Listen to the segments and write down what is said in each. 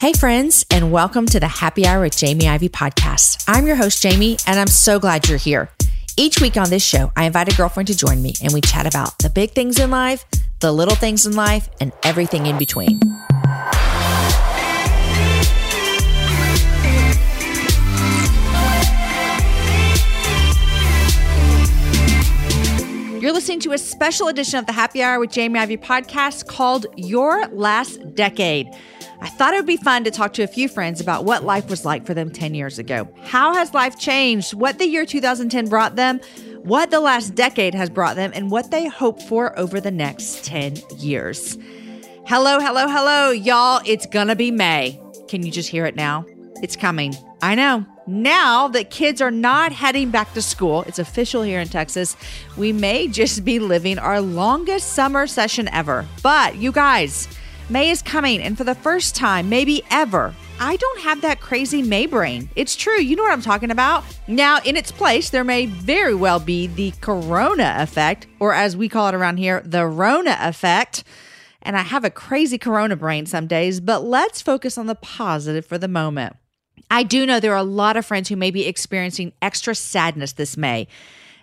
Hey, friends, and welcome to the Happy Hour with Jamie Ivey podcast. I'm your host, Jamie, and I'm so glad you're here. Each week on this show, I invite a girlfriend to join me and we chat about the big things in life, the little things in life, and everything in between. You're listening to a special edition of the Happy Hour with Jamie Ivey podcast called Your Last Decade. I thought it would be fun to talk to a few friends about what life was like for them 10 years ago. How has life changed? What the year 2010 brought them? What the last decade has brought them? And what they hope for over the next 10 years. Hello, hello, hello, y'all. It's gonna be May. Can you just hear it now? It's coming. I know. Now that kids are not heading back to school, it's official here in Texas, we may just be living our longest summer session ever. But you guys, May is coming, and for the first time, maybe ever, I don't have that crazy May brain. It's true. You know what I'm talking about. Now, in its place, there may very well be the Corona effect, or as we call it around here, the Rona effect. And I have a crazy Corona brain some days, but let's focus on the positive for the moment. I do know there are a lot of friends who may be experiencing extra sadness this May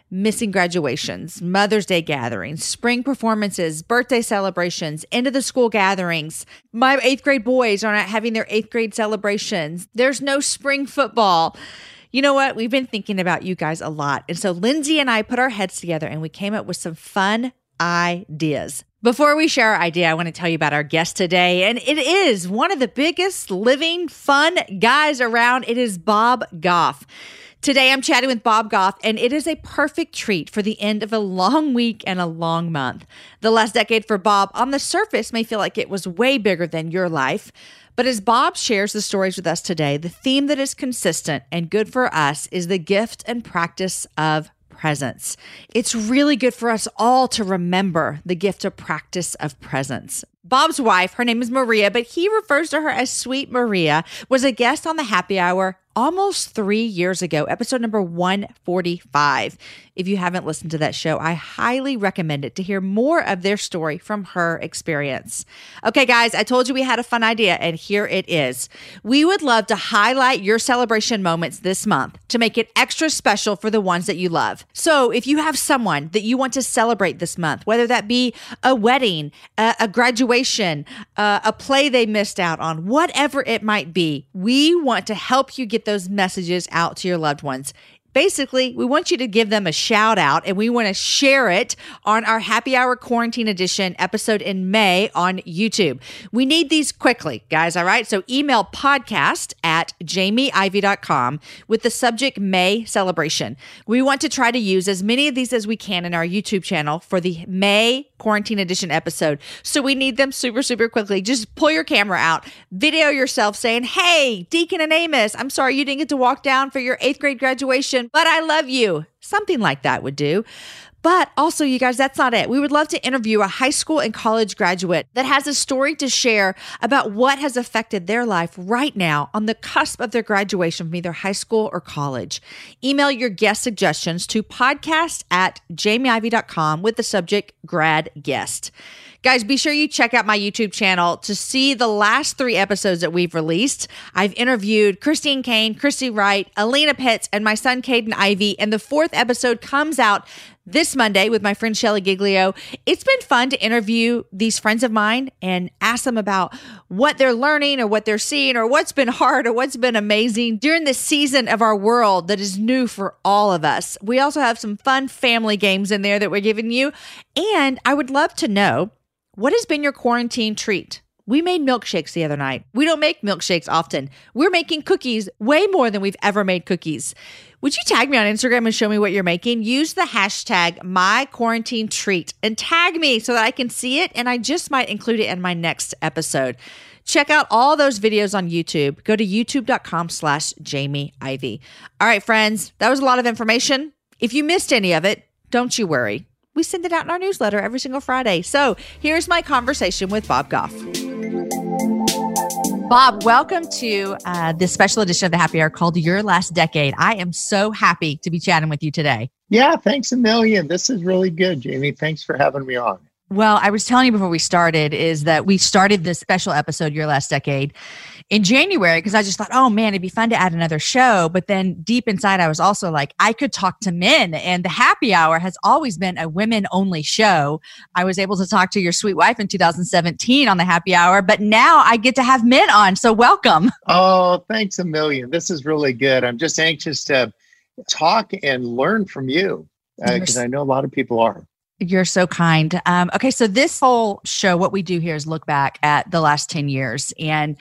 missing graduations, Mother's Day gatherings, spring performances, birthday celebrations, end of the school gatherings. My eighth grade boys are not having their eighth grade celebrations. There's no spring football. You know what? We've been thinking about you guys a lot. And so Lindsay and I put our heads together and we came up with some fun ideas. Before we share our idea, I want to tell you about our guest today. And it is one of the biggest living fun guys around. It is Bob Goff. Today, I'm chatting with Bob Goff, and it is a perfect treat for the end of a long week and a long month. The last decade for Bob, on the surface, may feel like it was way bigger than your life. But as Bob shares the stories with us today, the theme that is consistent and good for us is the gift and practice of presence. It's really good for us all to remember the gift of practice of presence. Bob's wife, her name is Maria, but he refers to her as Sweet Maria, was a guest on the happy hour almost three years ago, episode number 145. If you haven't listened to that show, I highly recommend it to hear more of their story from her experience. Okay, guys, I told you we had a fun idea, and here it is. We would love to highlight your celebration moments this month to make it extra special for the ones that you love. So if you have someone that you want to celebrate this month, whether that be a wedding, a, a graduation, uh, a play they missed out on, whatever it might be, we want to help you get those messages out to your loved ones. Basically, we want you to give them a shout out and we want to share it on our happy hour quarantine edition episode in May on YouTube. We need these quickly, guys. All right. So email podcast at jamieivey.com with the subject May celebration. We want to try to use as many of these as we can in our YouTube channel for the May quarantine edition episode. So we need them super, super quickly. Just pull your camera out, video yourself saying, Hey, Deacon and Amos, I'm sorry you didn't get to walk down for your eighth grade graduation, but I love you. Something like that would do. But also, you guys, that's not it. We would love to interview a high school and college graduate that has a story to share about what has affected their life right now on the cusp of their graduation from either high school or college. Email your guest suggestions to podcast at jamieivey.com with the subject grad guest. Guys, be sure you check out my YouTube channel to see the last three episodes that we've released. I've interviewed Christine Caine, Christy Wright, Alena Pitts, and my son Caden Ivey. And the fourth episode comes out this Monday with my friend Shelley Giglio. It's been fun to interview these friends of mine and ask them about what they're learning or what they're seeing or what's been hard or what's been amazing during this season of our world that is new for all of us. We also have some fun family games in there that we're giving you. And I would love to know what has been your quarantine treat? We made milkshakes the other night. We don't make milkshakes often. We're making cookies way more than we've ever made cookies. Would you tag me on Instagram and show me what you're making? Use the hashtag my quarantine treat and tag me so that I can see it and I just might include it in my next episode. Check out all those videos on YouTube. Go to youtube.com slash Jamie Ivey. All right, friends, that was a lot of information. If you missed any of it, don't you worry. We send it out in our newsletter every single Friday. So here's my conversation with Bob Goff. Bob, welcome to uh, this special edition of the Happy Hour called Your Last Decade. I am so happy to be chatting with you today. Yeah, thanks a million. This is really good, Jamie. Thanks for having me on. Well, I was telling you before we started is that we started this special episode, Your Last Decade, in January because I just thought, oh man, it'd be fun to add another show. But then deep inside, I was also like, I could talk to men. And the happy hour has always been a women only show. I was able to talk to your sweet wife in 2017 on the happy hour, but now I get to have men on. So welcome. Oh, thanks a million. This is really good. I'm just anxious to talk and learn from you because uh, I know a lot of people are. You're so kind. Um, okay, so this whole show, what we do here is look back at the last 10 years. And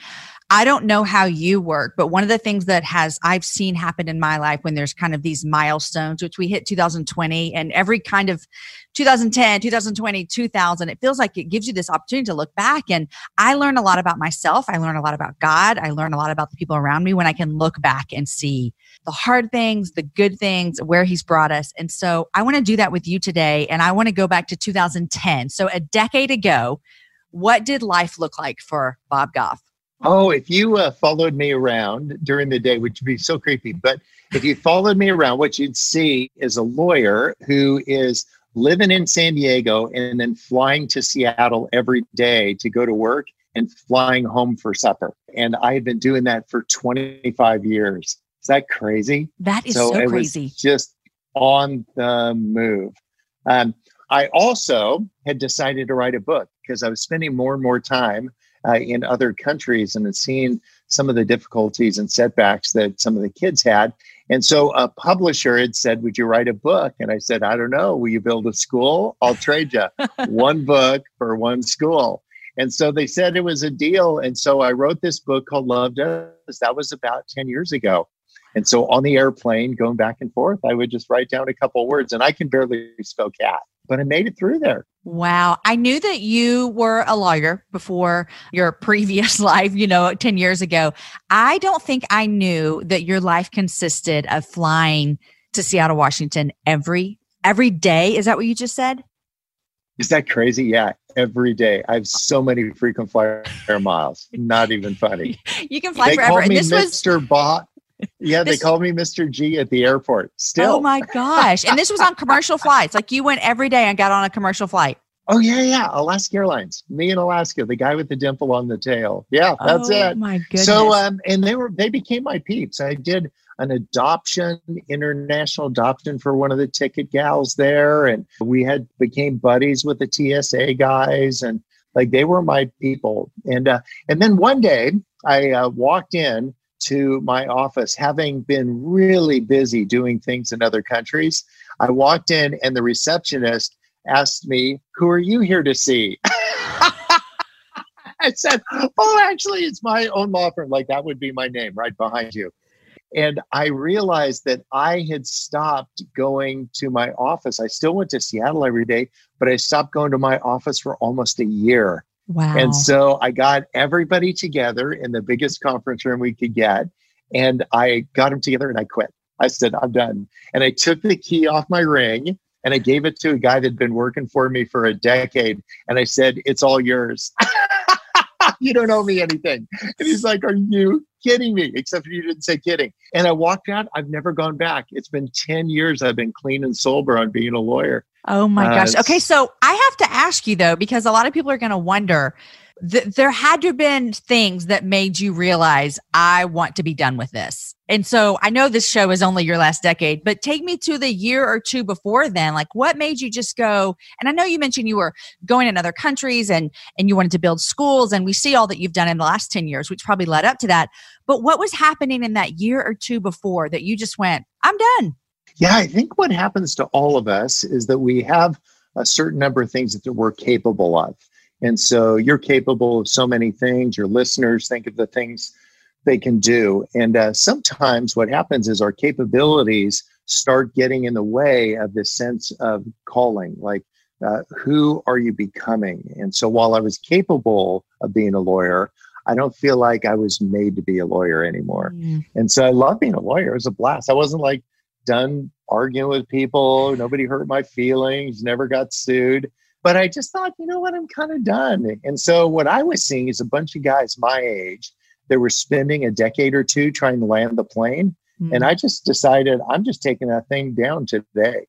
I don't know how you work, but one of the things that has I've seen happen in my life when there's kind of these milestones, which we hit 2020 and every kind of 2010, 2020, 2000, it feels like it gives you this opportunity to look back. And I learn a lot about myself. I learn a lot about God. I learn a lot about the people around me when I can look back and see the hard things, the good things, where he's brought us. And so I want to do that with you today. And I want to go back to 2010. So a decade ago, what did life look like for Bob Goff? Oh, if you uh, followed me around during the day, which would be so creepy, but if you followed me around, what you'd see is a lawyer who is living in San Diego and then flying to Seattle every day to go to work and flying home for supper. And I had been doing that for 25 years. Is that crazy? That is so, so crazy. just on the move. Um, I also had decided to write a book because I was spending more and more time uh, in other countries and had seen some of the difficulties and setbacks that some of the kids had. And so a publisher had said, Would you write a book? And I said, I don't know. Will you build a school? I'll trade you one book for one school. And so they said it was a deal. And so I wrote this book called Love Does. That was about 10 years ago. And so on the airplane, going back and forth, I would just write down a couple words. And I can barely spell cat, but I made it through there. Wow. I knew that you were a lawyer before your previous life, you know, 10 years ago. I don't think I knew that your life consisted of flying to Seattle, Washington every every day. Is that what you just said? Is that crazy? Yeah, every day. I have so many frequent flyer miles. Not even funny. you can fly they forever. Call me Mr. Was... Bot. Yeah, this... they called me Mr. G at the airport. Still. Oh my gosh. And this was on commercial flights. Like you went every day and got on a commercial flight. Oh yeah, yeah. Alaska Airlines. Me in Alaska, the guy with the dimple on the tail. Yeah, that's it. oh, it. My goodness. So um and they were they became my peeps. I did an adoption, international adoption for one of the ticket gals there. And we had became buddies with the TSA guys and like they were my people. And uh, and then one day I uh, walked in to my office having been really busy doing things in other countries. I walked in and the receptionist asked me, Who are you here to see? I said, Oh, actually, it's my own law firm. Like that would be my name right behind you. And I realized that I had stopped going to my office. I still went to Seattle every day, but I stopped going to my office for almost a year. Wow. And so I got everybody together in the biggest conference room we could get. And I got them together and I quit. I said, I'm done. And I took the key off my ring and I gave it to a guy that had been working for me for a decade. And I said, It's all yours. you don't owe me anything. And he's like, Are you kidding me? Except you didn't say kidding. And I walked out. I've never gone back. It's been 10 years I've been clean and sober on being a lawyer. Oh my gosh. Uh, okay. So I have to ask you though, because a lot of people are going to wonder th- there had to have been things that made you realize I want to be done with this. And so I know this show is only your last decade, but take me to the year or two before then. Like what made you just go? And I know you mentioned you were going in other countries and and you wanted to build schools and we see all that you've done in the last 10 years, which probably led up to that. But what was happening in that year or two before that you just went, I'm done? Yeah, I think what happens to all of us is that we have a certain number of things that we're capable of And so you're capable of so many things. Your listeners think of the things they can do. And uh, sometimes what happens is our capabilities start getting in the way of this sense of calling. Like, uh, who are you becoming? And so while I was capable of being a lawyer, I don't feel like I was made to be a lawyer anymore. Mm. And so I love being a lawyer. It was a blast. I wasn't like done arguing with people. Nobody hurt my feelings, never got sued. But I just thought, you know what, I'm kind of done. And so what I was seeing is a bunch of guys my age that were spending a decade or two trying to land the plane. Mm. And I just decided I'm just taking that thing down today.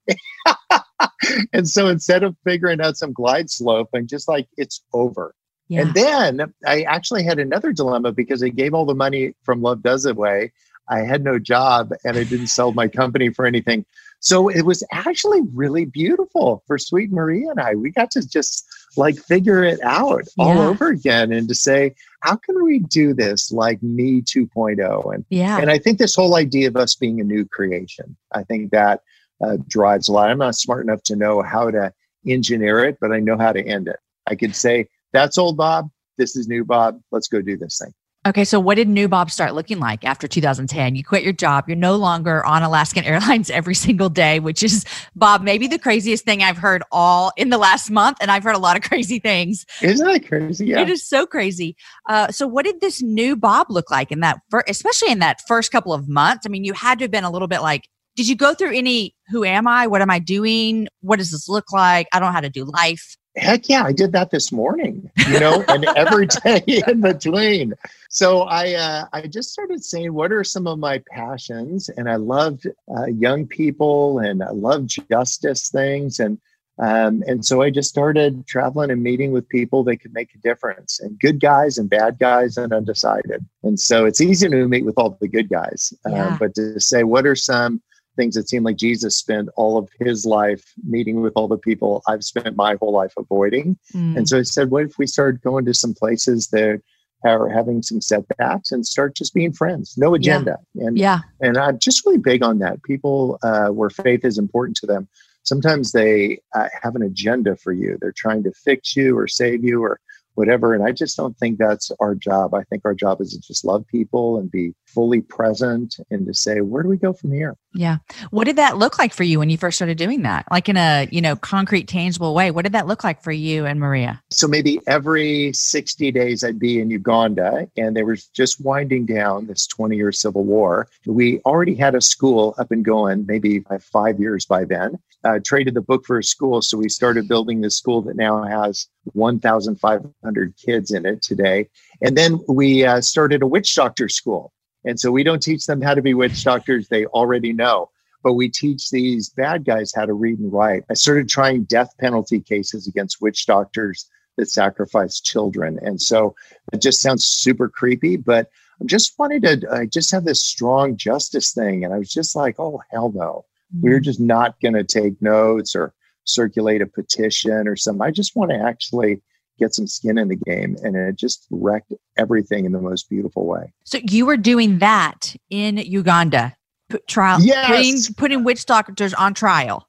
and so instead of figuring out some glide slope and just like it's over. Yeah. And then I actually had another dilemma because I gave all the money from Love Does It Way. I had no job and I didn't sell my company for anything. So it was actually really beautiful for Sweet Marie and I. We got to just like figure it out yeah. all over again and to say, how can we do this like me 2.0? And yeah. and I think this whole idea of us being a new creation, I think that uh, drives a lot. I'm not smart enough to know how to engineer it, but I know how to end it. I could say, that's old Bob. This is new Bob. Let's go do this thing. Okay, so what did new Bob start looking like after 2010? You quit your job. You're no longer on Alaskan Airlines every single day, which is Bob, maybe the craziest thing I've heard all in the last month. And I've heard a lot of crazy things. Isn't that crazy? Yeah. It is so crazy. Uh, so, what did this new Bob look like in that, fir- especially in that first couple of months? I mean, you had to have been a little bit like, did you go through any, who am I? What am I doing? What does this look like? I don't know how to do life heck yeah, I did that this morning, you know, and every day in between. So I uh, I just started saying, what are some of my passions? And I loved uh, young people, and I love justice things, and um, and so I just started traveling and meeting with people that could make a difference, and good guys and bad guys and undecided. And so it's easy to meet with all the good guys, uh, yeah. but to say what are some things that seem like Jesus spent all of his life meeting with all the people I've spent my whole life avoiding. Mm. And so I said, what if we started going to some places that are having some setbacks and start just being friends, no agenda. Yeah. And yeah. and I'm just really big on that. People uh, where faith is important to them. Sometimes they uh, have an agenda for you. They're trying to fix you or save you or whatever. And I just don't think that's our job. I think our job is to just love people and be fully present and to say, where do we go from here? Yeah. What did that look like for you when you first started doing that? Like in a, you know, concrete, tangible way. What did that look like for you and Maria? So maybe every 60 days I'd be in Uganda and they were just winding down this 20 year civil war. We already had a school up and going, maybe five years by then. Uh, traded the book for a school. So we started building this school that now has 1,500 kids in it today. And then we uh, started a witch doctor school. And so we don't teach them how to be witch doctors, they already know. But we teach these bad guys how to read and write. I started trying death penalty cases against witch doctors that sacrifice children. And so it just sounds super creepy, but I just wanted to, I just have this strong justice thing. And I was just like, oh, hell no. Mm-hmm. We're just not going to take notes or circulate a petition or something. I just want to actually get some skin in the game and it just wrecked everything in the most beautiful way. So you were doing that in Uganda, put trial, yes. putting, putting witch doctors on trial.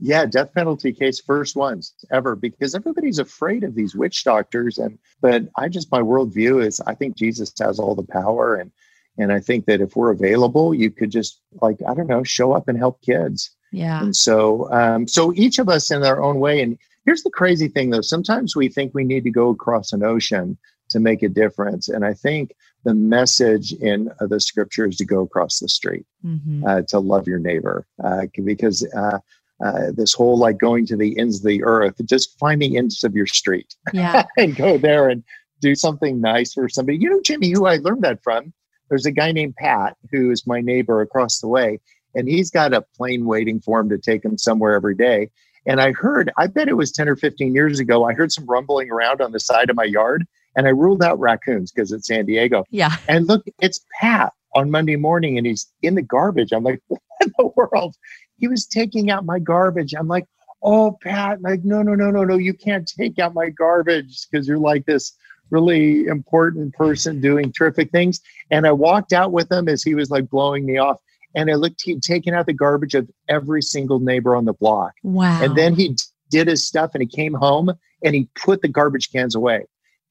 Yeah, death penalty case, first ones ever, because everybody's afraid of these witch doctors. And but I just my worldview is I think Jesus has all the power, and and I think that if we're available, you could just like I don't know, show up and help kids. Yeah. And so, um, so each of us in our own way. And here's the crazy thing, though. Sometimes we think we need to go across an ocean to make a difference. And I think the message in uh, the scripture is to go across the street, mm-hmm. uh, to love your neighbor, uh, because uh, uh, this whole like going to the ends of the earth, just find the ends of your street yeah. and go there and do something nice for somebody. You know, Jimmy, who I learned that from. There's a guy named Pat who is my neighbor across the way, and he's got a plane waiting for him to take him somewhere every day. And I heard, I bet it was 10 or 15 years ago, I heard some rumbling around on the side of my yard and I ruled out raccoons because it's San Diego. Yeah. And look, it's Pat on Monday morning and he's in the garbage. I'm like, what in the world? He was taking out my garbage. I'm like, oh, Pat, like, no, no, no, no, no, you can't take out my garbage because you're like this really important person doing terrific things. And I walked out with him as he was like blowing me off and I looked, he'd taken out the garbage of every single neighbor on the block. Wow. And then he did his stuff and he came home and he put the garbage cans away.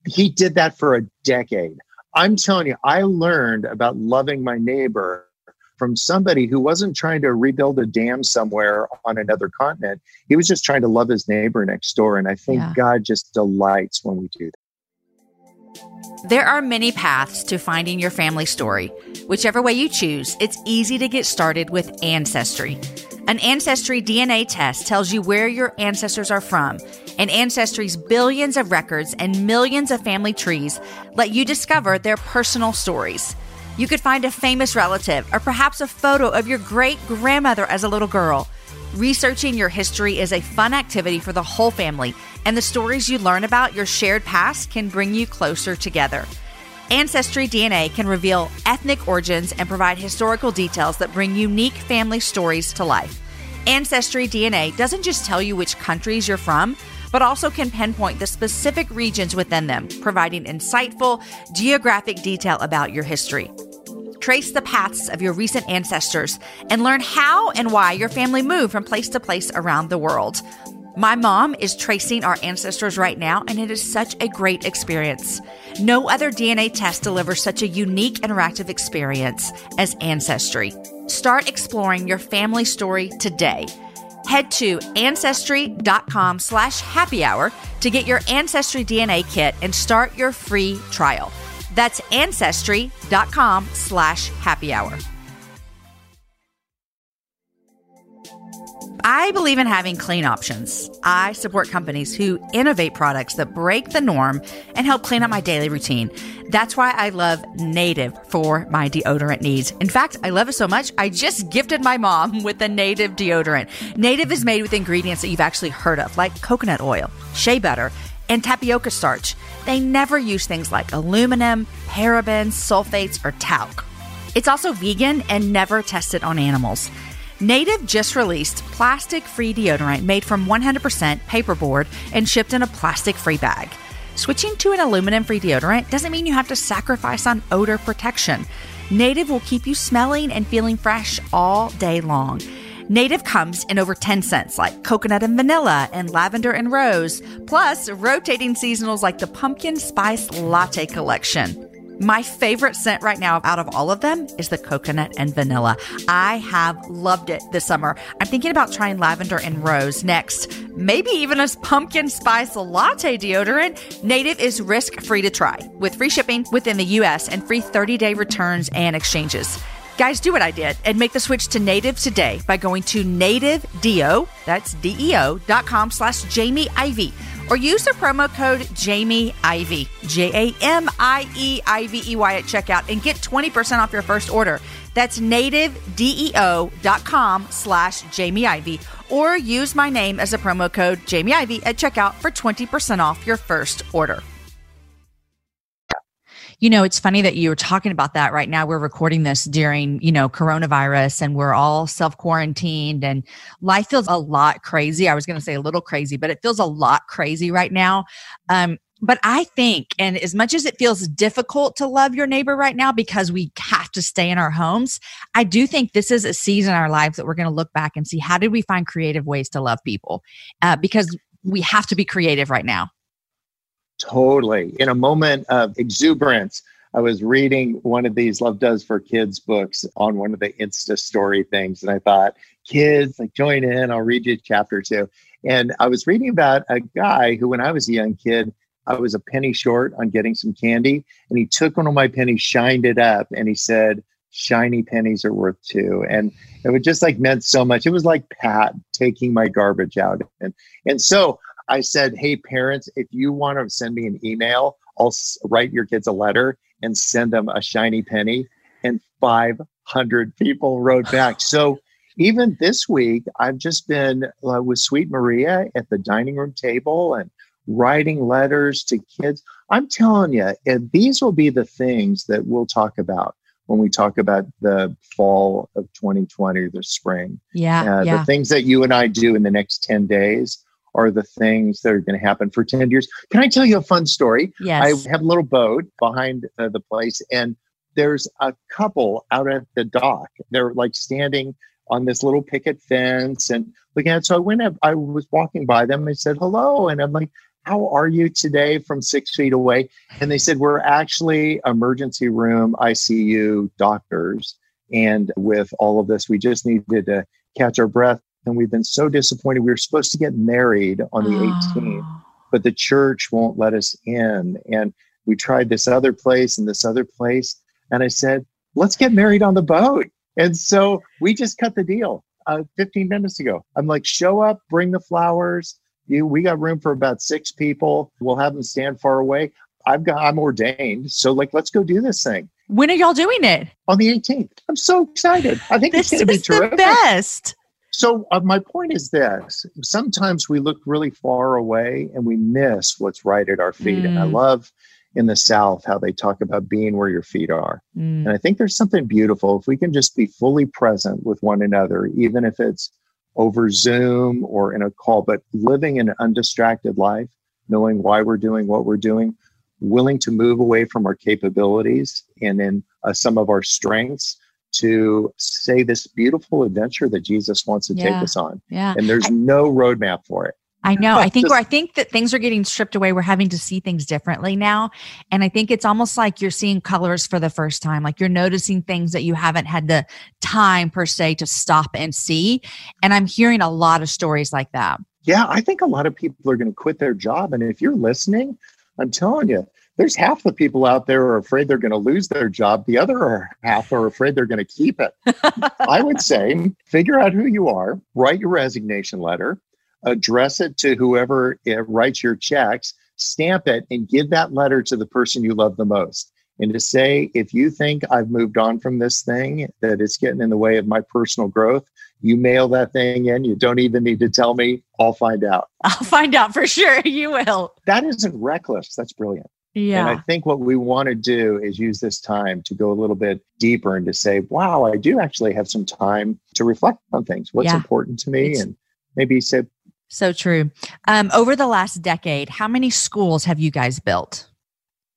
He did that for a decade. I'm telling you, I learned about loving my neighbor from somebody who wasn't trying to rebuild a dam somewhere on another continent. He was just trying to love his neighbor next door. And I think yeah. God just delights when we do that. There are many paths to finding your family story. Whichever way you choose, it's easy to get started with Ancestry. An Ancestry DNA test tells you where your ancestors are from, and Ancestry's billions of records and millions of family trees let you discover their personal stories. You could find a famous relative or perhaps a photo of your great grandmother as a little girl. Researching your history is a fun activity for the whole family, and the stories you learn about your shared past can bring you closer together. Ancestry DNA can reveal ethnic origins and provide historical details that bring unique family stories to life. Ancestry DNA doesn't just tell you which countries you're from, but also can pinpoint the specific regions within them, providing insightful geographic detail about your history. Trace the paths of your recent ancestors and learn how and why your family moved from place to place around the world. My mom is tracing our ancestors right now, and it is such a great experience. No other DNA test delivers such a unique interactive experience as Ancestry. Start exploring your family story today. Head to ancestry.com slash happy hour to get your Ancestry DNA kit and start your free trial. That's ancestry.com slash happy hour. I believe in having clean options. I support companies who innovate products that break the norm and help clean up my daily routine. That's why I love Native for my deodorant needs. In fact, I love it so much, I just gifted my mom with a Native deodorant. Native is made with ingredients that you've actually heard of, like coconut oil, shea butter, and tapioca starch. They never use things like aluminum, parabens, sulfates, or talc. It's also vegan and never tested on animals. Native just released plastic free deodorant made from 100% paperboard and shipped in a plastic free bag. Switching to an aluminum free deodorant doesn't mean you have to sacrifice on odor protection. Native will keep you smelling and feeling fresh all day long. Native comes in over 10 scents like coconut and vanilla and lavender and rose, plus rotating seasonals like the pumpkin spice latte collection. My favorite scent right now out of all of them is the coconut and vanilla. I have loved it this summer. I'm thinking about trying lavender and rose next. Maybe even a pumpkin spice latte deodorant. Native is risk free to try with free shipping within the US and free 30 day returns and exchanges. Guys, do what I did and make the switch to native today by going to nativedeo, that's D-E-O, dot com slash Jamie Ivey, or use the promo code Jamie Ivey, J A M I E I V E Y at checkout and get 20% off your first order. That's nativedeo.com slash Jamie Ivey, or use my name as a promo code Jamie Ivey at checkout for 20% off your first order. You know, it's funny that you were talking about that right now. We're recording this during, you know, coronavirus and we're all self quarantined and life feels a lot crazy. I was going to say a little crazy, but it feels a lot crazy right now. Um, but I think, and as much as it feels difficult to love your neighbor right now because we have to stay in our homes, I do think this is a season in our lives that we're going to look back and see how did we find creative ways to love people? Uh, because we have to be creative right now. Totally. In a moment of exuberance, I was reading one of these Love Does for Kids books on one of the Insta story things. And I thought, kids, like join in, I'll read you chapter two. And I was reading about a guy who, when I was a young kid, I was a penny short on getting some candy. And he took one of my pennies, shined it up, and he said, Shiny pennies are worth two. And it was just like meant so much. It was like Pat taking my garbage out. And and so I said, Hey, parents, if you want to send me an email, I'll write your kids a letter and send them a shiny penny. And 500 people wrote back. So even this week, I've just been uh, with Sweet Maria at the dining room table and writing letters to kids. I'm telling you, these will be the things that we'll talk about when we talk about the fall of 2020 or the spring. Yeah, uh, yeah. The things that you and I do in the next 10 days are the things that are going to happen for 10 years. Can I tell you a fun story? Yes. I have a little boat behind uh, the place, and there's a couple out at the dock. They're like standing on this little picket fence and looking at. So I went up, I was walking by them and said hello, and I'm like, "How are you today?" From six feet away, and they said, "We're actually emergency room ICU doctors, and with all of this, we just needed to catch our breath." And we've been so disappointed. We were supposed to get married on the oh. 18th, but the church won't let us in. And we tried this other place and this other place. And I said, let's get married on the boat. And so we just cut the deal uh, 15 minutes ago. I'm like, show up, bring the flowers. You, we got room for about six people. We'll have them stand far away. I've got, I'm ordained. So like, let's go do this thing. When are y'all doing it? On the 18th. I'm so excited. I think this it's going to be terrific. the best. So uh, my point is this: sometimes we look really far away and we miss what's right at our feet. Mm. And I mm. love in the South how they talk about being where your feet are. Mm. And I think there's something beautiful if we can just be fully present with one another, even if it's over Zoom or in a call, but living an undistracted life, knowing why we're doing what we're doing, willing to move away from our capabilities and in uh, some of our strengths to say this beautiful adventure that Jesus wants to yeah. take us on. Yeah. And there's I, no roadmap for it. I know. I think Just, I think that things are getting stripped away. We're having to see things differently now. And I think it's almost like you're seeing colors for the first time. Like you're noticing things that you haven't had the time per se to stop and see. And I'm hearing a lot of stories like that. Yeah, I think a lot of people are going to quit their job. And if you're listening, I'm telling you, there's half the people out there are afraid they're going to lose their job. The other half are afraid they're going to keep it. I would say figure out who you are, write your resignation letter, address it to whoever eh, writes your checks, stamp it, and give that letter to the person you love the most. And to say, if you think I've moved on from this thing, that it's getting in the way of my personal growth, you mail that thing in. You don't even need to tell me. I'll find out. I'll find out for sure. You will. That isn't reckless. That's brilliant. Yeah. And I think what we want to do is use this time to go a little bit deeper and to say, wow, I do actually have some time to reflect on things. What's yeah. important to me? It's, and maybe say, so true. Um, over the last decade, how many schools have you guys built?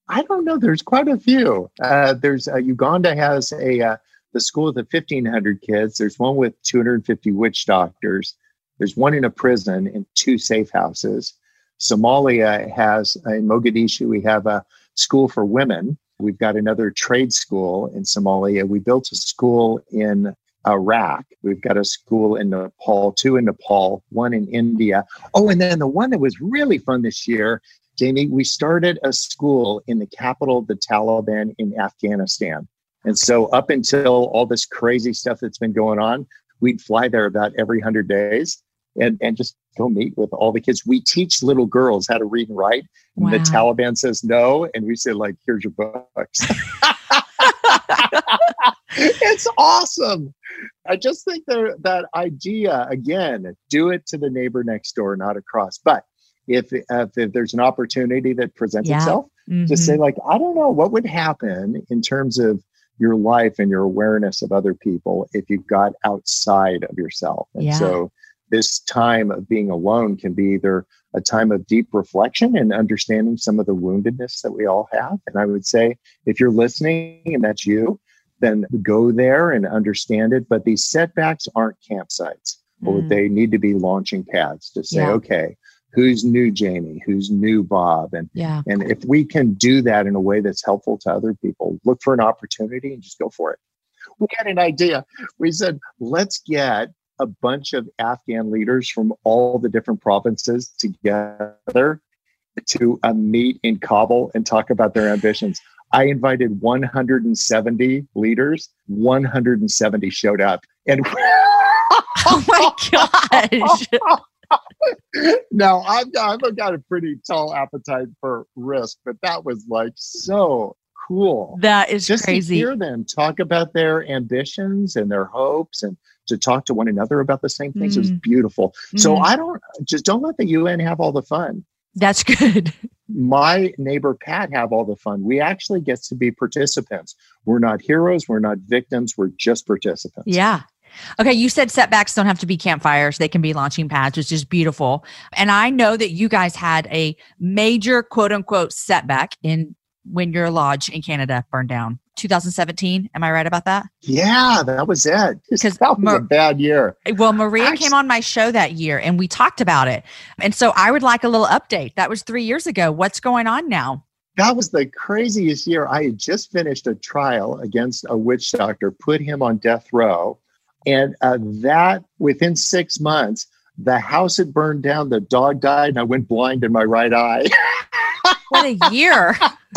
I don't know. There's quite a few. Uh, there's uh, Uganda has a uh, the school with 1,500 kids. There's one with 250 witch doctors. There's one in a prison and two safe houses. Somalia has in Mogadishu, we have a school for women. We've got another trade school in Somalia. We built a school in Iraq. We've got a school in Nepal, two in Nepal, one in India. Oh, and then the one that was really fun this year, Jamie, we started a school in the capital of the Taliban in Afghanistan. And so, up until all this crazy stuff that's been going on, we'd fly there about every 100 days and, and just go meet with all the kids. We teach little girls how to read and write. And the Taliban says no. And we say, like, here's your books. it's awesome. I just think that that idea again, do it to the neighbor next door, not across. But if if, if there's an opportunity that presents yeah. itself, mm-hmm. just say mm-hmm. like, I don't know, what would happen in terms of your life and your awareness of other people if you got outside of yourself. And yeah. so this time of being alone can be either a time of deep reflection and understanding some of the woundedness that we all have. And I would say, if you're listening and that's you, then go there and understand it. But these setbacks aren't campsites, mm. they need to be launching pads to say, yeah. okay, who's new Jamie, who's new Bob, and yeah. and if we can do that in a way that's helpful to other people, look for an opportunity and just go for it. We had an idea. We said, let's get a bunch of Afghan leaders from all the different provinces together to uh, meet in Kabul and talk about their ambitions. I invited 170 leaders. 170 showed up, and oh my gosh! now I've got, I've got a pretty tall appetite for risk, but that was like so cool. That is just crazy. to hear them talk about their ambitions and their hopes and to talk to one another about the same things mm. is beautiful. Mm. So I don't just don't let the UN have all the fun. That's good. My neighbor Pat have all the fun. We actually get to be participants. We're not heroes, we're not victims, we're just participants. Yeah. Okay, you said setbacks don't have to be campfires. They can be launching pads, which is beautiful. And I know that you guys had a major quote unquote setback in when your lodge in Canada burned down. 2017. Am I right about that? Yeah, that was it. Because that was Mar- a bad year. Well, Maria Actually, came on my show that year and we talked about it. And so I would like a little update. That was three years ago. What's going on now? That was the craziest year. I had just finished a trial against a witch doctor, put him on death row. And uh, that within six months, the house had burned down, the dog died, and I went blind in my right eye. what a year.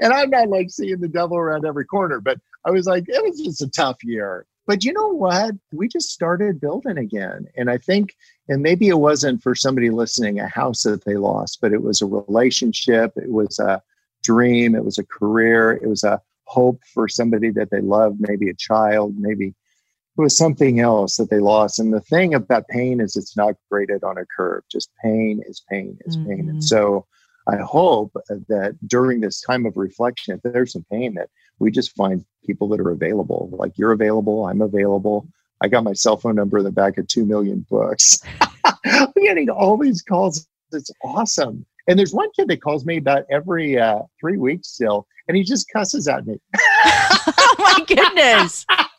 and, I'm not like seeing the devil around every corner, but I was like, it was just a tough year. But you know what? We just started building again. And I think, and maybe it wasn't for somebody listening a house that they lost, but it was a relationship, it was a dream, it was a career, it was a hope for somebody that they loved, maybe a child, maybe it was something else that they lost. And the thing about pain is it's not graded on a curve. Just pain is pain is mm-hmm. pain. And mm-hmm. so I hope that during this time of reflection, if there's some pain, that we just find people that are available. Like you're available, I'm available. I got my cell phone number in the back of two million books. I'm getting all these calls. It's awesome. And there's one kid that calls me about every uh, three weeks still, and he just cusses at me. oh my goodness.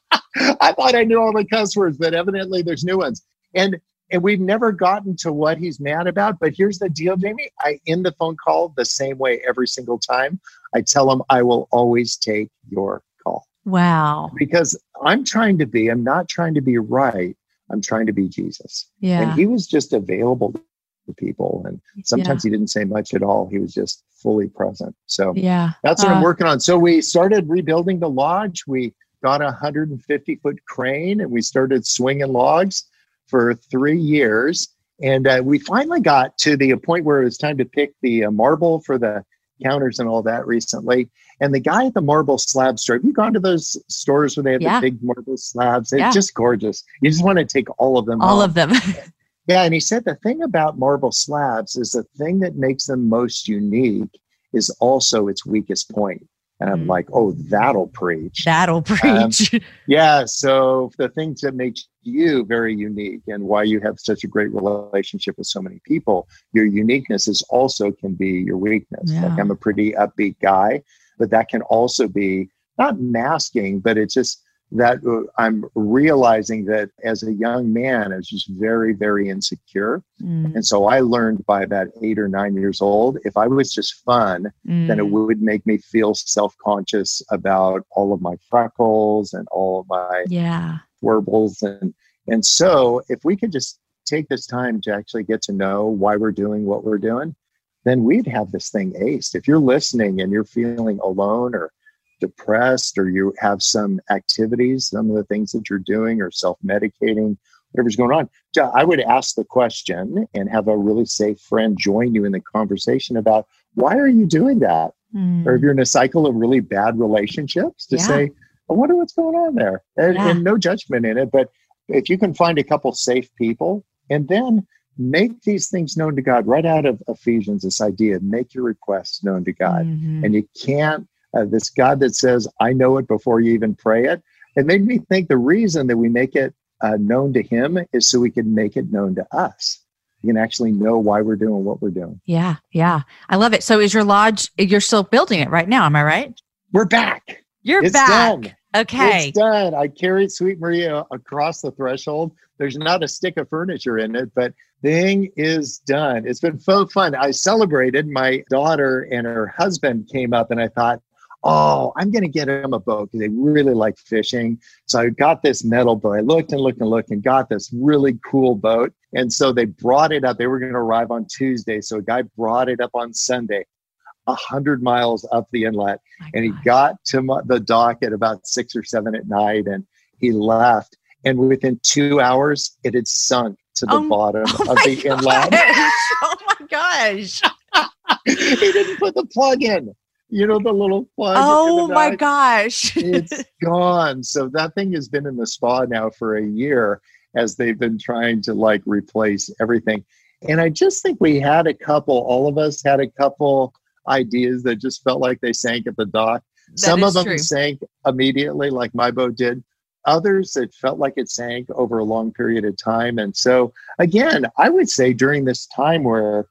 I thought I knew all the cuss words, but evidently there's new ones. And and we've never gotten to what he's mad about. But here's the deal, Jamie. I end the phone call the same way every single time. I tell him I will always take your call. Wow. Because I'm trying to be, I'm not trying to be right. I'm trying to be Jesus. Yeah. And he was just available to people. And sometimes yeah. he didn't say much at all. He was just fully present. So yeah, that's what uh, I'm working on. So we started rebuilding the lodge. We got a 150 foot crane and we started swinging logs for three years. And uh, we finally got to the point where it was time to pick the uh, marble for the counters and all that recently. And the guy at the marble slab store, have you gone to those stores where they have yeah. the big marble slabs? It's yeah. just gorgeous. You just want to take all of them. All of them. yeah. And he said the thing about marble slabs is the thing that makes them most unique is also its weakest point. And I'm mm. like, oh, that'll preach. That'll um, preach. Um, yeah. So the things that make you very unique and why you have such a great relationship with so many people, your uniqueness is also can be your weakness. Yeah. Like I'm a pretty upbeat guy, but that can also be not masking, but it's just that uh, I'm realizing that as a young man, I was just very, very insecure. Mm. And so I learned by about eight or nine years old, if I was just fun, mm. then it mm. would make me feel self conscious about all of my freckles and all of my yeah. warbles. And, and so if we could just take this time to actually get to know why we're doing what we're doing, then we'd have this thing aced. If you're listening and you're feeling alone or depressed or you have some activities, some of the things that you're doing or self medicating, whatever's going on, I would ask the question and have a really safe friend join you in the conversation about why are you doing that? Mm. Or if you're in a cycle of really bad relationships, to yeah. say, I wonder what's going on there. And, yeah. and no judgment in it. But if you can find a couple safe people and then make these things known to God right out of Ephesians, this idea, make your requests known to God. Mm-hmm. And you can't uh, this God that says, I know it before you even pray it. It made me think the reason that we make it uh, known to Him is so we can make it known to us. You can actually know why we're doing what we're doing. Yeah, yeah. I love it. So is your lodge, you're still building it right now, am I right? We're back. You're it's back. Done. Okay. It's done. I carried Sweet Maria across the threshold. There's not a stick of furniture in it, but thing is done. It's been so fun. I celebrated. My daughter and her husband came up, and I thought, oh, I'm going to get him a boat because they really like fishing. So I got this metal boat. I looked and looked and looked and got this really cool boat. And so they brought it up. They were going to arrive on Tuesday. So a guy brought it up on Sunday, a hundred miles up the inlet, My and he got to the dock at about six or seven at night, and he left. And within two hours, it had sunk to the oh, bottom oh of the gosh. inlet. oh my gosh! he didn't put the plug in you know the little plug. Oh my gosh. it's gone. So that thing has been in the spa now for a year as they've been trying to like replace everything. And I just think we had a couple, all of us had a couple ideas that just felt like they sank at the dock. That Some of them true. sank immediately, like my boat did. Others, it felt like it sank over a long period of time. And so, again, I would say during this time where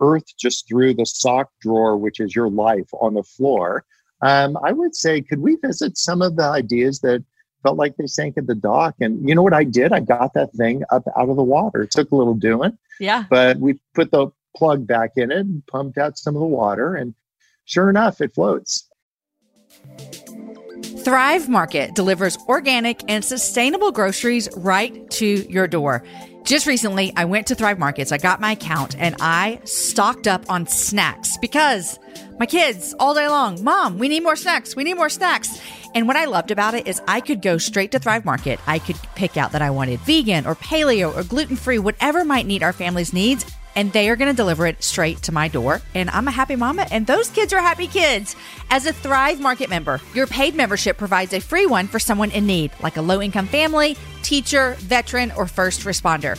Earth just threw the sock drawer, which is your life, on the floor. um, I would say, could we visit some of the ideas that felt like they sank at the dock? And you know what I did? I got that thing up out of the water. It took a little doing. Yeah. But we put the plug back in it and pumped out some of the water. And sure enough, it floats. Thrive Market delivers organic and sustainable groceries right to your door. Just recently, I went to Thrive Markets, I got my account, and I stocked up on snacks because my kids all day long, Mom, we need more snacks. We need more snacks. And what I loved about it is I could go straight to Thrive Market. I could pick out that I wanted vegan or paleo or gluten free, whatever might meet our family's needs and they are going to deliver it straight to my door. And I'm a happy mama, and those kids are happy kids. As a Thrive Market member, your paid membership provides a free one for someone in need, like a low income family, teacher, veteran, or first responder.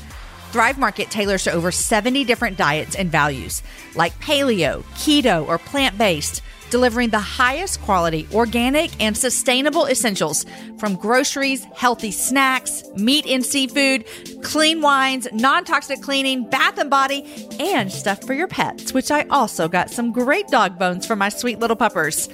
Thrive Market tailors to over 70 different diets and values, like paleo, keto, or plant based delivering the highest quality organic and sustainable essentials from groceries, healthy snacks, meat and seafood, clean wines, non-toxic cleaning, bath and body, and stuff for your pets, which I also got some great dog bones for my sweet little puppers.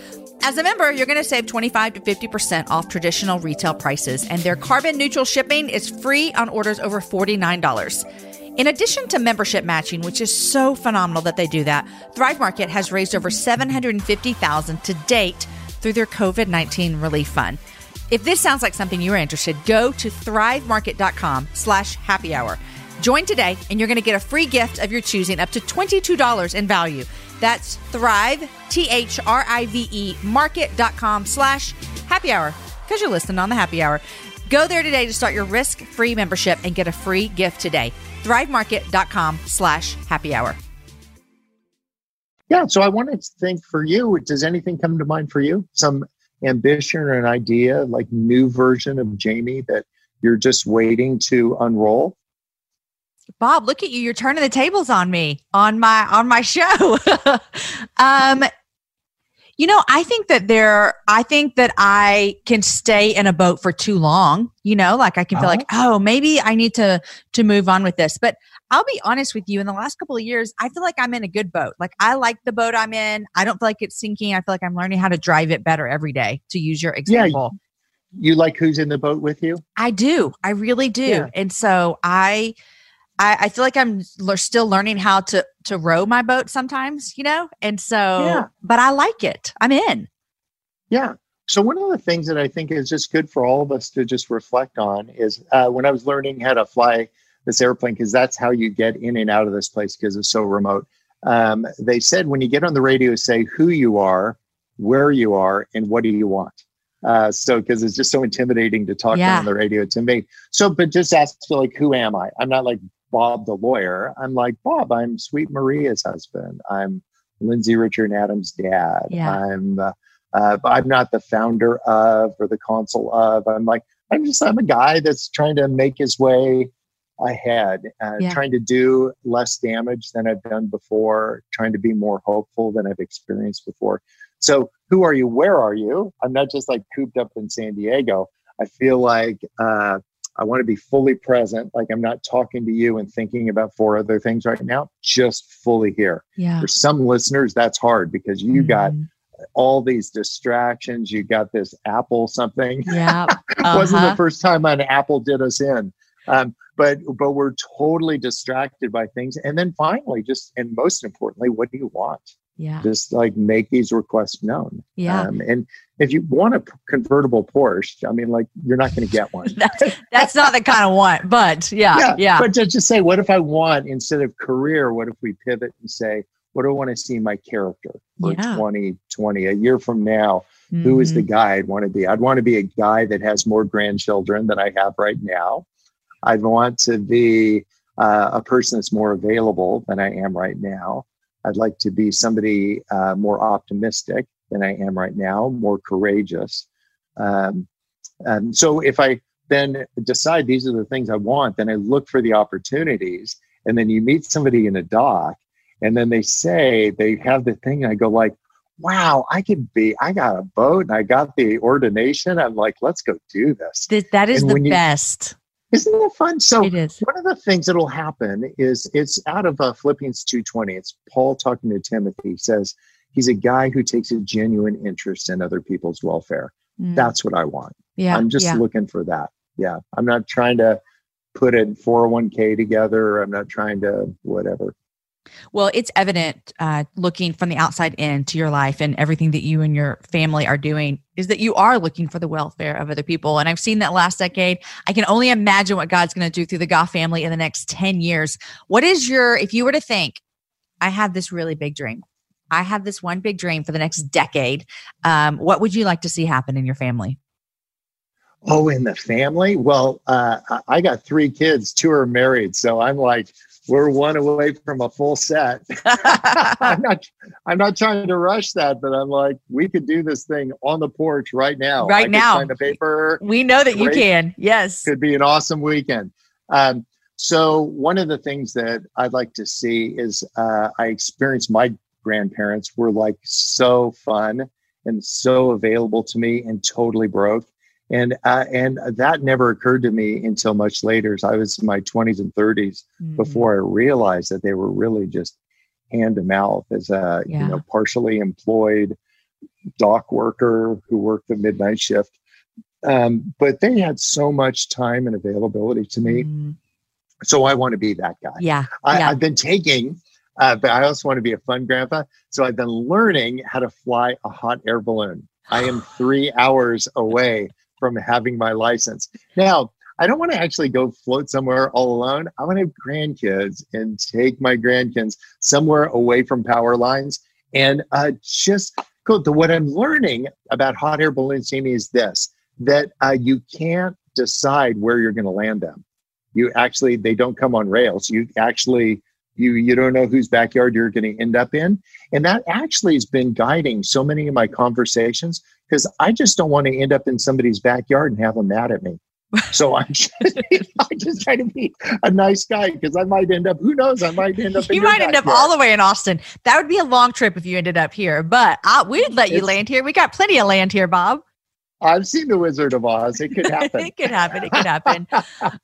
As a member, you're going to save 25 to 50% off traditional retail prices, and their carbon neutral shipping is free on orders over $49. In addition to membership matching, which is so phenomenal that they do that, Thrive Market has raised over 750,000 to date through their COVID-19 relief fund. If this sounds like something you're interested, go to thrivemarket.com slash happy hour. Join today and you're going to get a free gift of your choosing up to $22 in value. That's thrive, T-H-R-I-V-E market.com slash happy hour because you're listening on the happy hour. Go there today to start your risk-free membership and get a free gift today thrivemarket.com slash happy hour. Yeah, so I wanted to think for you, does anything come to mind for you? Some ambition or an idea, like new version of Jamie that you're just waiting to unroll? Bob, look at you. You're turning the tables on me on my on my show. um you know, I think that there, I think that I can stay in a boat for too long. You know, like I can feel uh-huh. like, oh, maybe I need to to move on with this. But I'll be honest with you. In the last couple of years, I feel like I'm in a good boat. Like I like the boat I'm in. I don't feel like it's sinking. I feel like I'm learning how to drive it better every day. To use your example. Yeah, you like who's in the boat with you? I do. I really do. Yeah. And so I I, I, feel like I'm still learning how to to row my boat sometimes, you know, and so. Yeah. But I like it. I'm in. Yeah. So one of the things that I think is just good for all of us to just reflect on is uh, when I was learning how to fly this airplane, because that's how you get in and out of this place because it's so remote. Um, they said when you get on the radio, say who you are, where you are, and what do you want. Uh, so because it's just so intimidating to talk yeah. on the radio to me. So, but just ask like, who am I? I'm not like Bob the lawyer. I'm like, Bob, I'm Sweet Maria's husband. I'm Lindsay Richard Adams' dad. Yeah. I'm uh, uh, I'm not the founder of or the consul of. I'm like, I'm just I'm a guy that's trying to make his way ahead, uh, yeah. trying to do less damage than I've done before, trying to be more hopeful than I've experienced before. So, who are you? Where are you? I'm not just like cooped up in San Diego. I feel like uh, I want to be fully present. Like I'm not talking to you and thinking about four other things right now, just fully here. Yeah. For some listeners, that's hard because you mm-hmm. got all these distractions. You got this Apple something. Yeah. Uh-huh. Wasn't the first time an Apple did us in. Um, but but we're totally distracted by things. And then finally, just and most importantly, what do you want? Yeah. Just like make these requests known. Yeah. Um, and if you want a convertible Porsche, I mean, like you're not going to get one. that's, that's not the kind of want, but yeah, yeah. yeah. But to just say, what if I want instead of career? What if we pivot and say, what do I want to see my character for yeah. 2020, a year from now? Mm-hmm. Who is the mm-hmm. guy I'd want to be? I'd want to be a guy that has more grandchildren than I have right now. I'd want to be uh, a person that's more available than I am right now. I'd like to be somebody uh, more optimistic than I am right now, more courageous. Um, so if I then decide these are the things I want, then I look for the opportunities. And then you meet somebody in a dock, and then they say they have the thing. and I go like, wow, I could be, I got a boat and I got the ordination. I'm like, let's go do this. That is and the best. Isn't that fun? So it is. one of the things that'll happen is it's out of uh, Philippians 2.20. It's Paul talking to Timothy. He says, he's a guy who takes a genuine interest in other people's welfare. Mm. That's what I want. Yeah. I'm just yeah. looking for that. Yeah. I'm not trying to put a 401k together. I'm not trying to whatever. Well, it's evident uh, looking from the outside in to your life and everything that you and your family are doing is that you are looking for the welfare of other people. And I've seen that last decade. I can only imagine what God's going to do through the Goff family in the next 10 years. What is your, if you were to think, I have this really big dream, I have this one big dream for the next decade. Um, what would you like to see happen in your family? Oh, in the family? Well, uh, I got three kids. Two are married, so I'm like, we're one away from a full set. I'm not, I'm not trying to rush that, but I'm like, we could do this thing on the porch right now. Right now, sign the paper. We know that Great. you can. Yes, could be an awesome weekend. Um, so one of the things that I'd like to see is uh, I experienced my grandparents were like so fun and so available to me and totally broke. And uh, and that never occurred to me until much later. So I was in my 20s and 30s mm-hmm. before I realized that they were really just hand to mouth as a yeah. you know partially employed dock worker who worked the midnight shift. Um, but they had so much time and availability to me. Mm-hmm. So I want to be that guy. Yeah. I, yeah. I've been taking uh, but I also want to be a fun grandpa. So I've been learning how to fly a hot air balloon. I am three hours away from having my license. Now, I don't want to actually go float somewhere all alone. I want to have grandkids and take my grandkids somewhere away from power lines and uh, just go. To what I'm learning about hot air balloon Jamie, is this that uh, you can't decide where you're going to land them. You actually, they don't come on rails. You actually you you don't know whose backyard you're going to end up in and that actually has been guiding so many of my conversations because i just don't want to end up in somebody's backyard and have them mad at me so I'm just, I just try to be a nice guy because I might end up. Who knows? I might end up. you might end up all the way in Austin. That would be a long trip if you ended up here, but I, we'd let you it's, land here. We got plenty of land here, Bob. I've seen The Wizard of Oz. It could happen. it could happen. It could happen.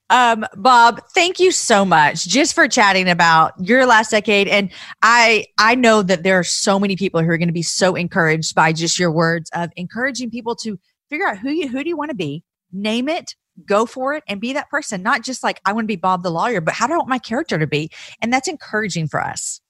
um, Bob, thank you so much just for chatting about your last decade. And I I know that there are so many people who are going to be so encouraged by just your words of encouraging people to figure out who you who do you want to be, name it, go for it, and be that person. Not just like I want to be Bob the lawyer, but how do I want my character to be? And that's encouraging for us.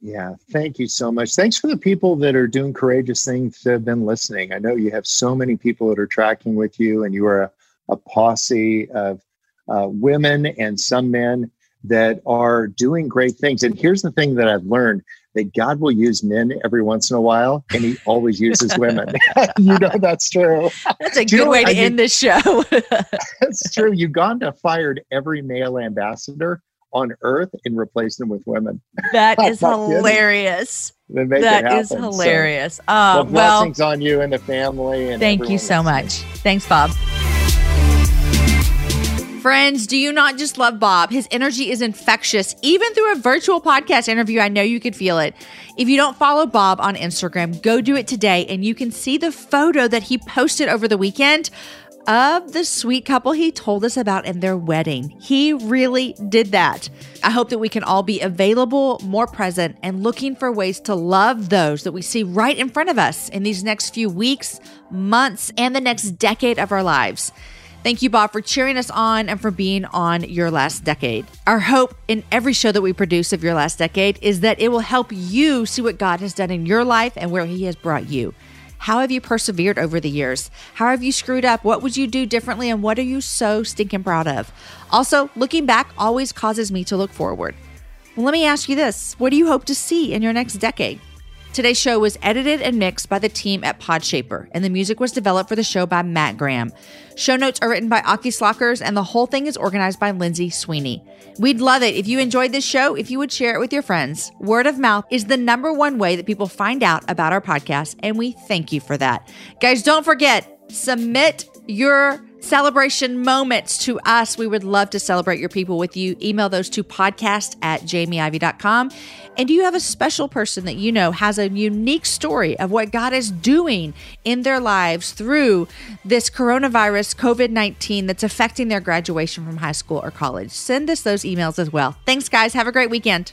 Yeah, thank you so much. Thanks for the people that are doing courageous things that have been listening. I know you have so many people that are tracking with you, and you are a, a posse of uh, women and some men that are doing great things. And here's the thing that I've learned that God will use men every once in a while, and He always uses women. you know that's true. That's a good way to I end mean, this show. that's true. Uganda fired every male ambassador on earth and replace them with women. That is hilarious. That is hilarious. So, uh, well, blessings well, on you and the family. And thank you so much. Thanks, Bob. Friends, do you not just love Bob? His energy is infectious. Even through a virtual podcast interview, I know you could feel it. If you don't follow Bob on Instagram, go do it today and you can see the photo that he posted over the weekend of the sweet couple he told us about in their wedding. He really did that. I hope that we can all be available, more present, and looking for ways to love those that we see right in front of us in these next few weeks, months, and the next decade of our lives. Thank you, Bob, for cheering us on and for being on Your Last Decade. Our hope in every show that we produce of Your Last Decade is that it will help you see what God has done in your life and where He has brought you. How have you persevered over the years? How have you screwed up? What would you do differently? And what are you so stinking proud of? Also, looking back always causes me to look forward. Well, let me ask you this What do you hope to see in your next decade? Today's show was edited and mixed by the team at Podshaper, and the music was developed for the show by Matt Graham. Show notes are written by Aki Slockers, and the whole thing is organized by Lindsay Sweeney. We'd love it if you enjoyed this show, if you would share it with your friends. Word of mouth is the number one way that people find out about our podcast, and we thank you for that. Guys, don't forget, submit your celebration moments to us. We would love to celebrate your people with you. Email those to podcast at jamieivey.com. And do you have a special person that you know has a unique story of what God is doing in their lives through this coronavirus, COVID 19, that's affecting their graduation from high school or college? Send us those emails as well. Thanks, guys. Have a great weekend.